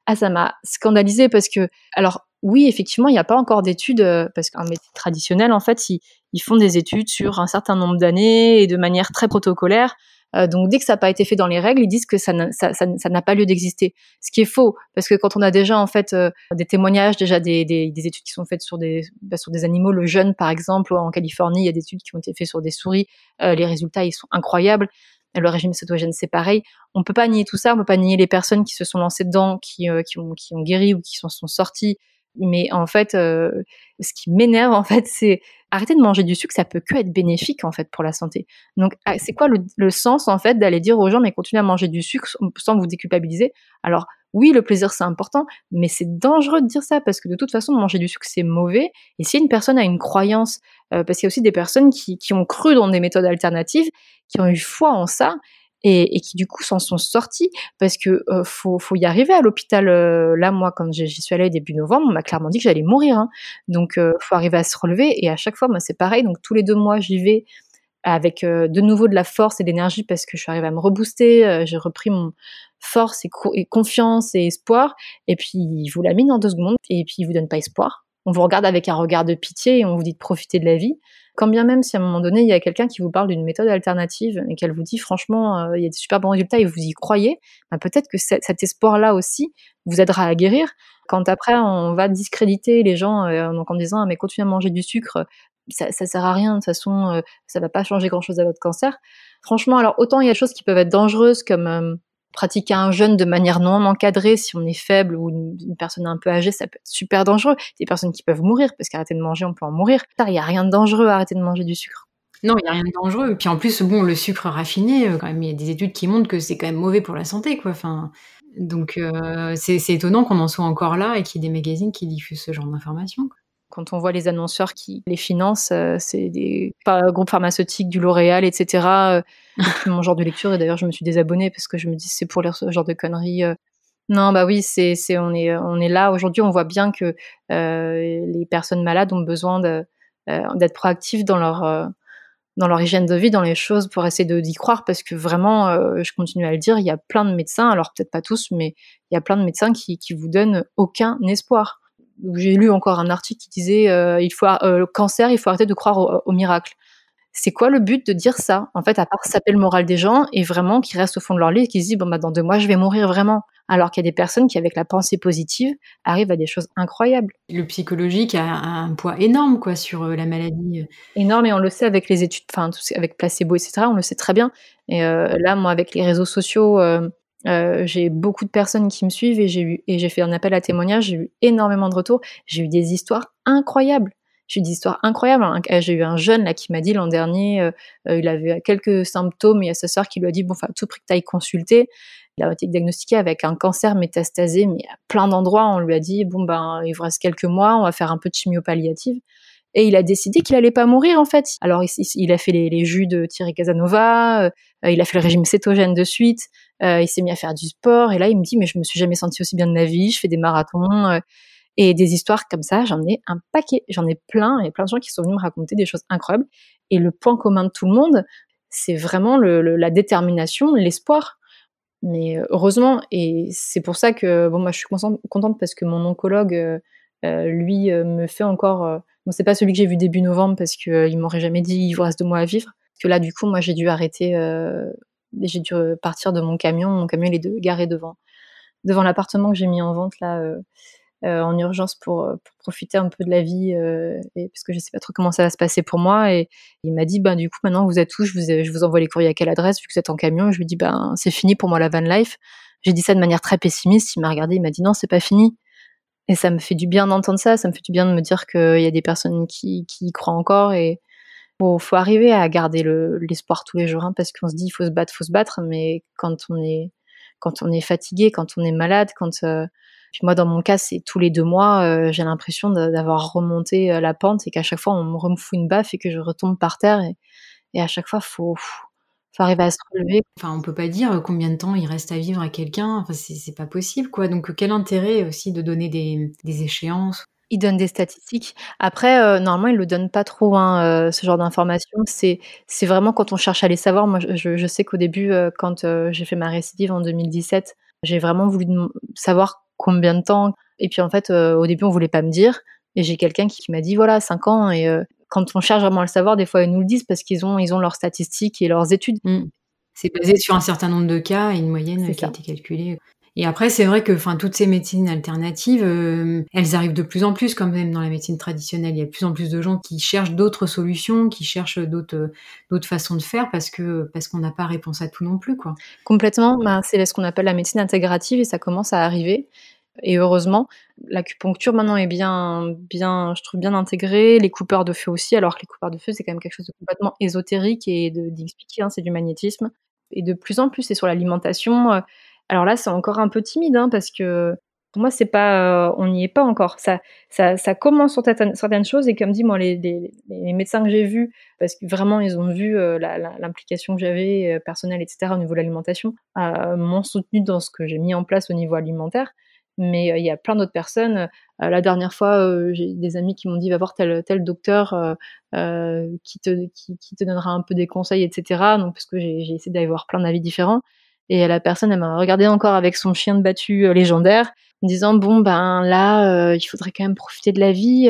Ah, ça m'a scandalisé parce que, alors, oui, effectivement, il n'y a pas encore d'études, euh, parce qu'un métier traditionnel, en fait, ils, font des études sur un certain nombre d'années et de manière très protocolaire. Euh, donc dès que ça n'a pas été fait dans les règles, ils disent que ça n'a ça, ça, ça pas lieu d'exister. Ce qui est faux, parce que quand on a déjà en fait euh, des témoignages, déjà des, des, des, études qui sont faites sur des, bah, sur des animaux, le jeune par exemple, en Californie, il y a des études qui ont été faites sur des souris, euh, les résultats ils sont incroyables. Le régime cétogène, c'est pareil. On peut pas nier tout ça, on peut pas nier les personnes qui se sont lancées dedans, qui, qui, ont, qui ont guéri ou qui s'en sont sorties. Mais en fait, ce qui m'énerve, en fait, c'est arrêter de manger du sucre, ça peut que être bénéfique en fait pour la santé. Donc ah, c'est quoi le, sens en fait d'aller dire aux gens mais continuez à manger du sucre sans vous déculpabiliser? Alors oui, le plaisir c'est important, mais c'est dangereux de dire ça parce que de toute façon manger du sucre c'est mauvais. Et si une personne a une croyance, euh, parce qu'il y a aussi des personnes qui, qui ont cru dans des méthodes alternatives, qui ont eu foi en ça, et, qui du coup s'en sont sortis parce que euh, faut, faut y arriver à l'hôpital. Euh, là, moi, quand j'y suis allée début novembre, on m'a clairement dit que j'allais mourir. Hein. Donc, euh, faut arriver à se relever. Et à chaque fois, moi, c'est pareil. Donc, tous les deux mois, j'y vais avec de nouveau de la force et de l'énergie parce que je suis arrivée à me rebooster. j'ai repris mon force et, confiance et espoir. Et puis, il vous la mine en deux secondes et puis il vous donne pas espoir. On vous regarde avec un regard de pitié et on vous dit de profiter de la vie. Quand bien même si à un moment donné, il y a quelqu'un qui vous parle d'une méthode alternative et qu'elle vous dit franchement, euh, il y a des super bons résultats et vous y croyez, bah, peut-être que cet espoir-là aussi vous aidera à guérir. Quand après on va discréditer les gens euh, donc en disant ah, mais continuez à manger du sucre, ça, ça sert à rien de toute façon, euh, ça va pas changer grand-chose à votre cancer. Franchement, alors autant il y a des choses qui peuvent être dangereuses comme pratiquer un jeûne de manière non encadrée, si on est faible ou une, personne un peu âgée, ça peut être super dangereux. Des personnes qui peuvent mourir, parce qu'arrêter de manger, on peut en mourir. Il n'y a rien de dangereux à arrêter de manger du sucre. Non, il n'y a rien de dangereux. Puis en plus, bon, le sucre raffiné, euh, quand même, il y a des études qui montrent que c'est quand même mauvais pour la santé, quoi. Enfin, donc euh, c'est étonnant qu'on en soit encore là et qu'il y ait des magazines qui diffusent ce genre d'informations. Quand on voit les annonceurs qui les financent, euh, c'est des groupes pharmaceutiques, du L'Oréal, etc. Euh, mon genre de lecture. Et d'ailleurs, je me suis désabonnée parce que je me dis c'est pour ce genre de conneries. Euh. Non, bah oui, c'est, c'est, on est, on est là aujourd'hui. On voit bien que les personnes malades ont besoin d'être proactives dans leur, dans leur hygiène de vie, dans les choses pour essayer de, d'y croire parce que vraiment, je continue à le dire, il y a plein de médecins, alors peut-être pas tous, mais il y a plein de médecins qui, qui vous donnent aucun espoir j'ai lu encore un article qui disait euh, il faut euh, le cancer, il faut arrêter de croire au, miracle. C'est quoi le but de dire ça? En fait, à part saper le moral des gens et vraiment qui restent au fond de leur lit et qui se disent bon bah dans deux mois je vais mourir vraiment. Alors qu'il y a des personnes qui avec la pensée positive arrivent à des choses incroyables. Le psychologique a un poids énorme quoi sur euh, la maladie. Énorme et on le sait avec les études, enfin avec placebo etc. On le sait très bien. Et là moi avec les réseaux sociaux euh, j'ai beaucoup de personnes qui me suivent et j'ai eu et j'ai fait un appel à témoignage. J'ai eu énormément de retours. J'ai eu des histoires incroyables. J'ai eu des histoires incroyables. J'ai eu un jeune là qui m'a dit l'an dernier, euh, euh, il avait quelques symptômes. Il y a sa sœur qui lui a dit bon, enfin, tout prix que tu ailles consulter. Il a été diagnostiqué avec un cancer métastasé, mais à plein d'endroits, on lui a dit bon ben, il vous reste quelques mois, on va faire un peu de chimio palliative. Et il a décidé qu'il allait pas mourir en fait. Alors il, a fait les, jus de Thierry Casanova, il a fait le régime cétogène de suite, euh, il s'est mis à faire du sport et là il me dit mais je me suis jamais senti aussi bien de ma vie, je fais des marathons euh, et des histoires comme ça, j'en ai un paquet, j'en ai plein, a plein de gens qui sont venus me raconter des choses incroyables et le point commun de tout le monde, c'est vraiment la détermination, l'espoir. Mais euh, heureusement, et c'est pour ça que bon, moi je suis contente parce que mon oncologue, euh, lui, me fait encore. bon, c'est pas celui que j'ai vu début novembre parce qu'il m'aurait jamais dit il vous reste deux mois à vivre. Parce que là, du coup, moi j'ai dû arrêter j'ai dû partir de mon camion. Mon camion, est garé devant, devant l'appartement que j'ai mis en vente là, euh, euh, en urgence pour, pour, profiter un peu de la vie, euh, et, parce que je sais pas trop comment ça va se passer pour moi. Et il m'a dit, ben du coup, maintenant vous êtes où? Je vous, envoie les courriers à quelle adresse vu que vous êtes en camion. je lui dis, ben c'est fini pour moi la van life. J'ai dit ça de manière très pessimiste. Il m'a regardé, il m'a dit non, c'est pas fini. Et ça me fait du bien d'entendre ça. Ça me fait du bien de me dire qu'il y a des personnes qui, y croient encore faut, faut arriver à garder l'espoir tous les jours, hein, parce qu'on se dit il faut se battre, faut se battre, mais quand on est fatigué, quand on est malade, quand euh, moi dans mon cas c'est tous les deux mois, euh, j'ai l'impression d'avoir remonté euh, la pente et qu'à chaque fois on me refout une baffe et que je retombe par terre et, à chaque fois faut faut arriver à se relever. Enfin, on peut pas dire combien de temps il reste à vivre à quelqu'un. C'est pas possible, quoi. Donc, quel intérêt aussi de donner des échéances il donne des statistiques. Après, euh, normalement, il le donne pas trop, hein, euh, ce genre d'informations. C'est, c'est vraiment quand on cherche à les savoir. Moi, je, je sais qu'au début, euh, quand j'ai fait ma récidive en 2017, j'ai vraiment voulu savoir combien de temps. Et puis, en fait, au début, on voulait pas me dire. Et j'ai quelqu'un qui, m'a dit, voilà, 5 ans. Et quand on cherche vraiment à le savoir, des fois, ils nous le disent parce qu'ils ont, ils ont leurs statistiques et leurs études. Mmh. C'est basé sur un certain nombre de cas et une moyenne qui a été calculée. Et après, c'est vrai que, toutes ces médecines alternatives, euh, elles arrivent de plus en plus quand même dans la médecine traditionnelle. Il y a de plus en plus de gens qui cherchent d'autres solutions, qui cherchent d'autres façons de faire parce que parce qu'on n'a pas réponse à tout non plus, quoi. Complètement. Ben, c'est ce qu'on appelle la médecine intégrative et ça commence à arriver. Et heureusement, l'acupuncture maintenant est bien, bien, je trouve bien intégrée. Les coupeurs de feu aussi, alors que les coupeurs de feu, c'est quand même quelque chose de complètement ésotérique et d'expliquer, hein, c'est du magnétisme. Et de plus en plus, c'est sur l'alimentation. Euh, alors là, c'est encore un peu timide, hein, parce que pour moi, c'est pas, euh, on n'y est pas encore. Ça, ça, ça commence sur certaines, choses et comme dit, moi, les, médecins que j'ai vus, parce que vraiment, ils ont vu euh, l'implication que j'avais personnelle, etc. au niveau de l'alimentation, m'ont soutenu dans ce que j'ai mis en place au niveau alimentaire mais il y a plein d'autres personnes. la dernière fois, j'ai des amis qui m'ont dit va voir tel, tel docteur qui, te, qui, te donnera un peu des conseils, etc. Donc, parce que j'ai essayé d'aller voir plein d'avis différents. Et la personne, elle m'a regardé encore avec son chien de battu légendaire, en disant bon ben là, il faudrait quand même profiter de la vie,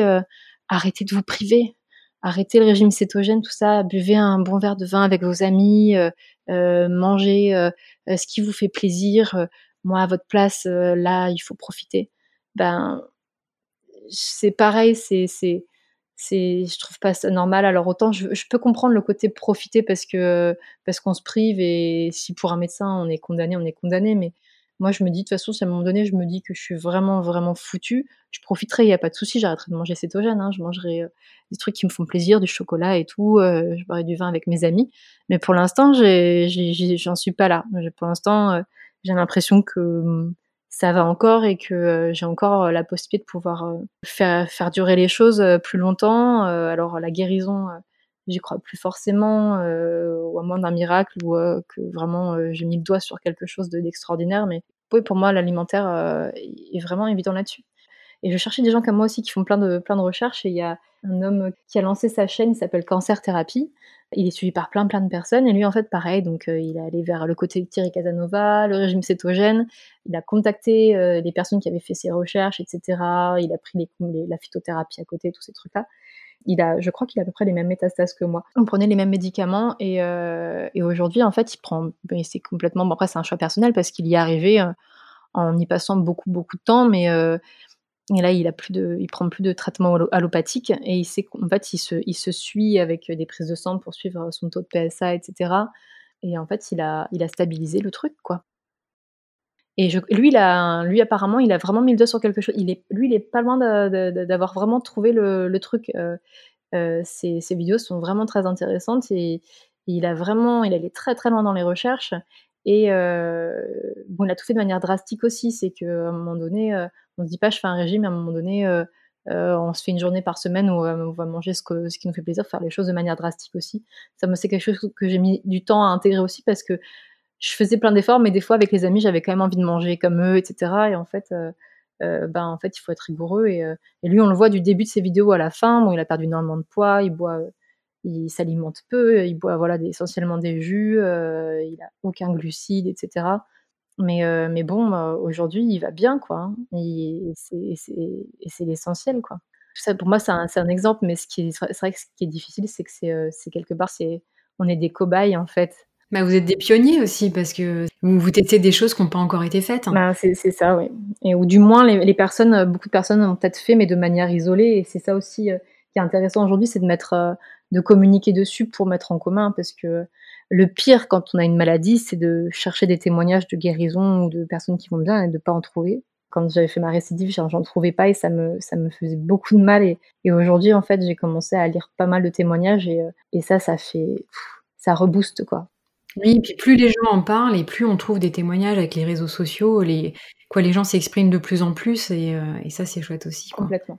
arrêtez de vous priver, arrêtez le régime cétogène, tout ça, buvez un bon verre de vin avec vos amis, mangez ce qui vous fait plaisir moi à votre place, euh, là, il faut profiter. Ben, c'est pareil, c'est, c'est, c'est, je trouve pas ça normal. Alors autant je, peux comprendre le côté profiter parce que parce qu'on se prive et si pour un médecin on est condamné, on est condamné. Mais moi je me dis de toute façon, si à un moment donné je me dis que je suis vraiment vraiment foutu, je profiterai, il y a pas de souci, j'arrêterai de manger cétogène, hein, je mangerai euh, des trucs qui me font plaisir, du chocolat et tout, euh, je boirai du vin avec mes amis. Mais pour l'instant, j'en suis pas là. Pour l'instant j'ai l'impression que hum, ça va encore et que euh, j'ai encore euh, la possibilité de pouvoir euh, faire, faire durer les choses plus longtemps. alors la guérison, j'y crois plus forcément, ou à moins d'un miracle, ou que vraiment j'ai mis le doigt sur quelque chose d'extraordinaire. mais oui, pour moi, l'alimentaire est vraiment évident là-dessus. Et je cherchais des gens comme moi aussi qui font plein de, plein de recherches. Et il y a un homme qui a lancé sa chaîne, il s'appelle Cancer Thérapie. Il est suivi par plein plein de personnes et lui en fait pareil, donc euh, il est allé vers le côté de Thierry Casanova, le régime cétogène, il a contacté euh, les personnes qui avaient fait ses recherches, etc. Il a pris les, la phytothérapie à côté, tous ces trucs-là. Il a, je crois qu'il a à peu près les mêmes métastases que moi. On prenait les mêmes médicaments et, euh, et aujourd'hui en fait il prend, ben, c'est complètement, bon après c'est un choix personnel parce qu'il y est arrivé en y passant beaucoup beaucoup de temps, mais et là, il a plus de, il prend plus de traitement allopathique et il sait qu'en fait, il se, suit avec des prises de sang pour suivre son taux de PSA, etc. Et en fait, il a, il a stabilisé le truc, quoi. Et lui, apparemment, il a vraiment mis le doigt sur quelque chose. Il est, lui, il est pas loin d'avoir vraiment trouvé le, truc. Euh, euh, ses, vidéos sont vraiment très intéressantes et, il a vraiment, il allait très très loin dans les recherches. Et euh, bon, il a tout fait de manière drastique aussi. C'est qu'à un moment donné, on se dit pas je fais un régime, à un moment donné, euh, euh, on se fait une journée par semaine où euh, on va manger ce, qui nous fait plaisir, faire les choses de manière drastique aussi. Ça c'est quelque chose que j'ai mis du temps à intégrer aussi parce que je faisais plein d'efforts, mais des fois avec les amis, j'avais quand même envie de manger comme eux, etc. Et en fait, ben en fait, il faut être rigoureux. Et, et, lui, on le voit du début de ses vidéos à la fin. Bon, il a perdu énormément de poids, il boit, il s'alimente peu, il boit voilà essentiellement des jus, il a aucun glucide, etc. Mais, euh, mais bon, euh, aujourd'hui, il va bien, quoi. Hein. Et, c'est l'essentiel, quoi. Ça, pour moi, c'est un, un, exemple, mais ce qui est, c'est vrai que ce qui est difficile, c'est que c'est euh, quelque part, c'est on est des cobayes, en fait. Bah, vous êtes des pionniers aussi, parce que vous, vous testez des choses qui n'ont pas encore été faites. Hein. Bah, c'est ça, oui. Et ou du moins, les, les, personnes, beaucoup de personnes ont peut-être fait, mais de manière isolée. Et c'est ça aussi qui est intéressant aujourd'hui, c'est de mettre, de communiquer dessus pour mettre en commun, parce que le pire quand on a une maladie, c'est de chercher des témoignages de guérison ou de personnes qui vont bien et de ne pas en trouver. Quand j'avais fait ma récidive, j'en trouvais pas et ça me, ça me faisait beaucoup de mal. Et, aujourd'hui, en fait, j'ai commencé à lire pas mal de témoignages et, euh, ça, ça fait, ça rebooste quoi. Oui, et puis plus les gens en parlent et plus on trouve des témoignages avec les réseaux sociaux, les, quoi, les gens s'expriment de plus en plus et, euh, ça, c'est chouette aussi. Complètement.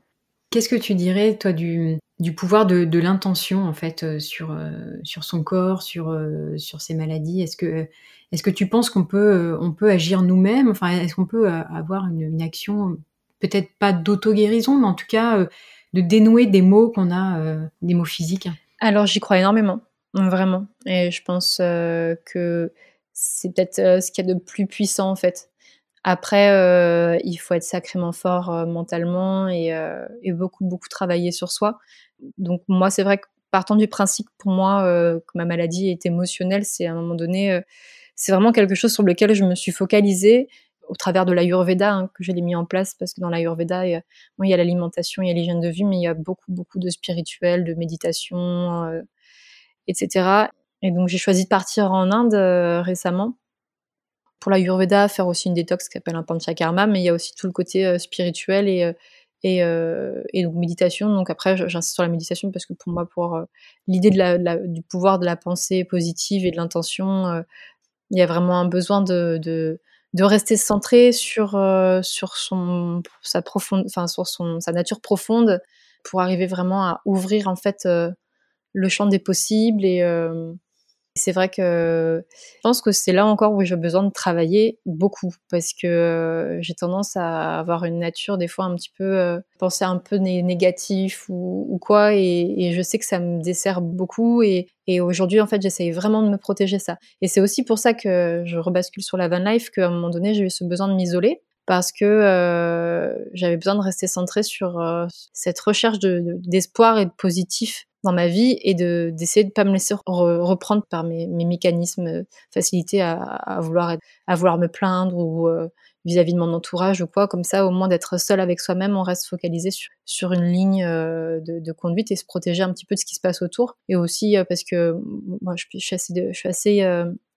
Qu'est-ce que tu dirais, toi, du, du pouvoir de, l'intention en fait euh, sur euh, sur son corps, sur euh, sur ses maladies. Est-ce que est-ce que tu penses qu'on peut on peut agir nous-mêmes? Enfin, est-ce qu'on peut avoir une, une action peut-être pas d'auto-guérison, mais en tout cas de dénouer des mots qu'on a, des mots physiques? Alors j'y crois énormément, vraiment, et je pense que c'est peut-être ce qu'il y a de plus puissant en fait. Après, euh, il faut être sacrément fort euh, mentalement et, euh, et, beaucoup, beaucoup travailler sur soi. Donc moi, c'est vrai que partant du principe pour moi que ma maladie est émotionnelle, c'est à un moment donné, c'est vraiment quelque chose sur lequel je me suis focalisée au travers de l'Ayurveda hein, que j'ai mis en place parce que dans l'Ayurveda, il, il y a l'alimentation, il y a l'hygiène de vie, mais il y a beaucoup, beaucoup de spirituel, de méditation, etc. Et donc j'ai choisi de partir en Inde récemment pour la Yurveda, faire aussi une détox qui s'appelle un panchakarma, mais il y a aussi tout le côté spirituel et et, et, donc méditation. Donc après, j'insiste sur la méditation parce que pour moi, pour l'idée du pouvoir de la pensée positive et de l'intention, il y a vraiment un besoin de, de, de rester centré sur sur son sa profonde, enfin sur son sa nature profonde pour arriver vraiment à ouvrir en fait le champ des possibles et c'est vrai que je pense que c'est là encore où j'ai besoin de travailler beaucoup parce que euh, j'ai tendance à avoir une nature des fois un petit peu euh, penser un peu négatif ou, quoi et, et, je sais que ça me dessert beaucoup et, et aujourd'hui en fait j'essaye vraiment de me protéger ça. Et c'est aussi pour ça que je rebascule sur la van life qu'à un moment donné j'ai eu ce besoin de m'isoler parce que euh, j'avais besoin de rester centrée sur euh, cette recherche d'espoir de, et de positif dans ma vie et de d'essayer de pas me laisser reprendre par mes, mes mécanismes euh, facilités à, à, vouloir à vouloir me plaindre ou euh, vis-à-vis de mon entourage ou quoi. Comme ça au moins d'être seul avec soi-même on reste focalisé sur, sur une ligne euh, de, de, conduite et se protéger un petit peu de ce qui se passe autour. Et aussi parce que moi je, suis assez je suis assez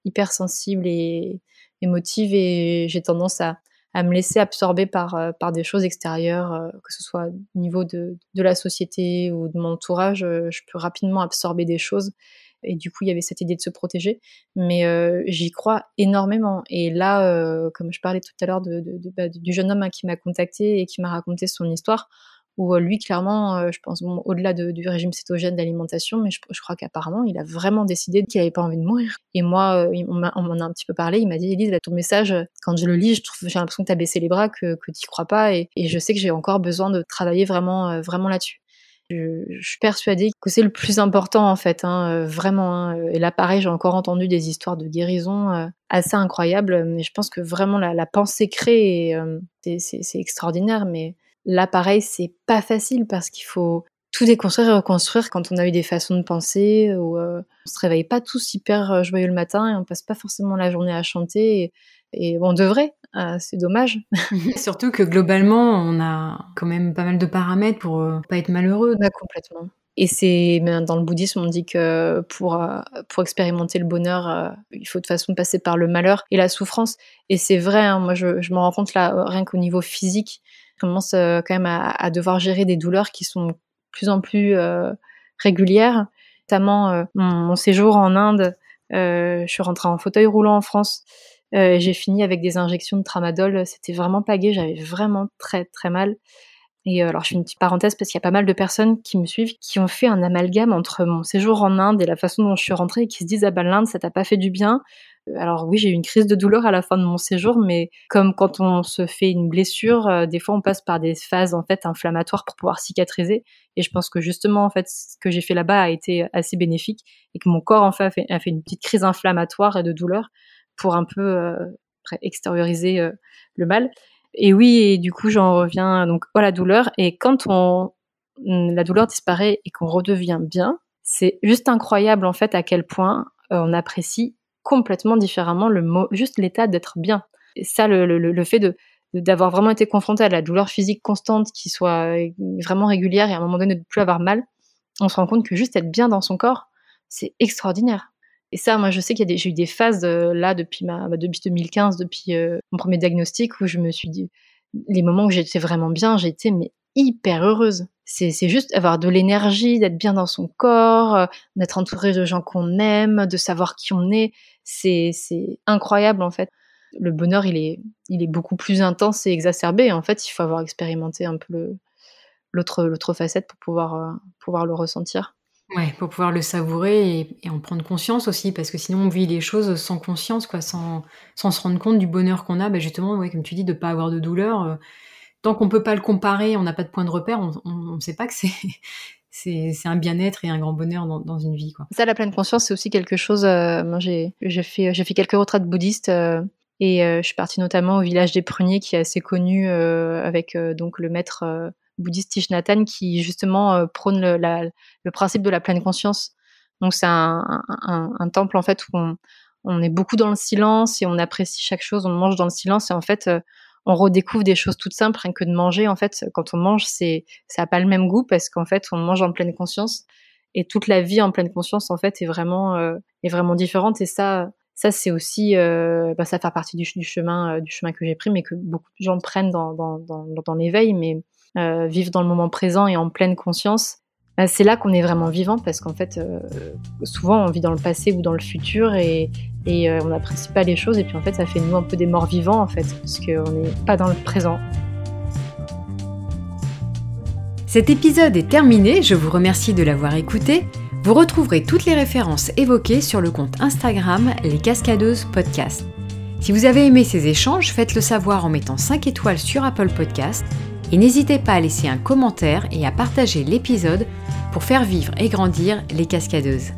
hypersensible et émotive et j'ai tendance à à me laisser absorber par, euh, par des choses extérieures, euh, que ce soit au niveau de, de la société ou de mon entourage, euh, je peux rapidement absorber des choses. Et du coup, il y avait cette idée de se protéger. Mais j'y crois énormément. Et là, comme je parlais tout à l'heure de, bah, du jeune homme hein, qui m'a contacté et qui m'a raconté son histoire, où euh, lui, clairement, euh, je pense, au-delà du régime cétogène d'alimentation, mais je, crois qu'apparemment, il a vraiment décidé qu'il n'avait pas envie de mourir. Et moi, euh, on m'en a un petit peu parlé, il m'a dit, Elise, ton message, quand je le lis, j'ai l'impression que tu as baissé les bras, que, que tu n'y crois pas, et, je sais que j'ai encore besoin de travailler vraiment, vraiment là-dessus. Je, suis persuadée que c'est le plus important en fait, hein, vraiment. Hein. Et là, pareil, j'ai encore entendu des histoires de guérison assez incroyables, mais je pense que vraiment la, pensée crée, c'est extraordinaire. Mais Là, pareil, c'est pas facile parce qu'il faut tout déconstruire et reconstruire quand on a eu des façons de penser ou euh, on se réveille pas tous hyper euh, joyeux le matin et on passe pas forcément la journée à chanter et, on devrait. Euh, c'est dommage. [laughs] [laughs] Surtout que globalement, on a quand même pas mal de paramètres pour pas être malheureux. Bah, complètement. Et c'est dans le bouddhisme, on dit que pour pour expérimenter le bonheur, il faut de toute façon passer par le malheur et la souffrance. Et c'est vrai. Hein, moi, je, je me rends compte là, rien qu'au niveau physique, commence euh, quand même à, devoir gérer des douleurs qui sont de plus en plus euh, régulières. Notamment euh, mon, séjour en Inde, je suis rentrée en fauteuil roulant en France. j'ai fini avec des injections de tramadol. C'était vraiment pas gai. J'avais vraiment très très mal. Et alors, je fais une petite parenthèse parce qu'il y a pas mal de personnes qui me suivent qui ont fait un amalgame entre mon séjour en Inde et la façon dont je suis rentrée et qui se disent ah ben l'Inde ça t'a pas fait du bien. Alors oui, j'ai eu une crise de douleur à la fin de mon séjour, mais comme quand on se fait une blessure, euh, des fois on passe par des phases en fait inflammatoires pour pouvoir cicatriser. Et je pense que justement en fait ce que j'ai fait là-bas a été assez bénéfique et que mon corps en fait a fait, une petite crise inflammatoire et de douleur pour un peu euh, extérioriser euh, le mal. Et oui, et du coup j'en reviens donc à la douleur. Et quand on la douleur disparaît et qu'on redevient bien, c'est juste incroyable en fait à quel point on apprécie complètement différemment le mot, juste l'état d'être bien. Et ça, le, le, le fait de d'avoir vraiment été confronté à la douleur physique constante qui soit vraiment régulière et à un moment donné de ne plus avoir mal, on se rend compte que juste être bien dans son corps, c'est extraordinaire. Et ça, moi, je sais qu'il y a j'ai eu des phases euh, là depuis ma, bah, depuis 2015, depuis euh, mon premier diagnostic, où je me suis dit, les moments où j'étais vraiment bien, j'étais mais hyper heureuse. C'est, juste avoir de l'énergie, d'être bien dans son corps, euh, d'être entouré de gens qu'on aime, de savoir qui on est. C'est, c'est incroyable en fait. Le bonheur, il est, il est beaucoup plus intense et exacerbé. En fait, il faut avoir expérimenté un peu l'autre, l'autre facette pour pouvoir, euh, pouvoir le ressentir. Ouais, pour pouvoir le savourer et, en prendre conscience aussi, parce que sinon on vit les choses sans conscience, quoi, sans, sans se rendre compte du bonheur qu'on a. Bah justement, ouais, comme tu dis, de pas avoir de douleur. Euh, tant qu'on peut pas le comparer, on n'a pas de point de repère, on ne sait pas que [laughs] c'est un bien-être et un grand bonheur dans, une vie. Ça, la pleine conscience, c'est aussi quelque chose. Euh, moi, j'ai fait, quelques retraites bouddhistes euh, et euh, je suis partie notamment au village des Pruniers, qui est assez connu avec donc le maître bouddhiste Thich qui justement prône le, principe de la pleine conscience. Donc, c'est un, temple en fait où on, on, est beaucoup dans le silence et on apprécie chaque chose, on mange dans le silence et en fait on redécouvre des choses toutes simples, rien que de manger. En fait, quand on mange, c'est ça n'a pas le même goût parce qu'en fait, on mange en pleine conscience et toute la vie en pleine conscience en fait est vraiment euh, est vraiment différente. Et ça, ça c'est aussi euh, bah, ça fait partie du, chemin euh, du chemin que j'ai pris mais que beaucoup de gens prennent dans, dans, dans, l'éveil mais vivre dans le moment présent et en pleine conscience bah, c'est là qu'on est vraiment vivant parce qu'en fait souvent on vit dans le passé ou dans le futur et, et on n'apprécie pas les choses et puis en fait ça fait de nous un peu des morts vivants en fait parce qu'on n'est pas dans le présent cet épisode est terminé, je vous remercie de l'avoir écouté. Vous retrouverez toutes les références évoquées sur le compte Instagram Les Cascadeuses Podcast. Si vous avez aimé ces échanges, faites-le savoir en mettant 5 étoiles sur Apple Podcast et n'hésitez pas à laisser un commentaire et à partager l'épisode pour faire vivre et grandir les cascadeuses.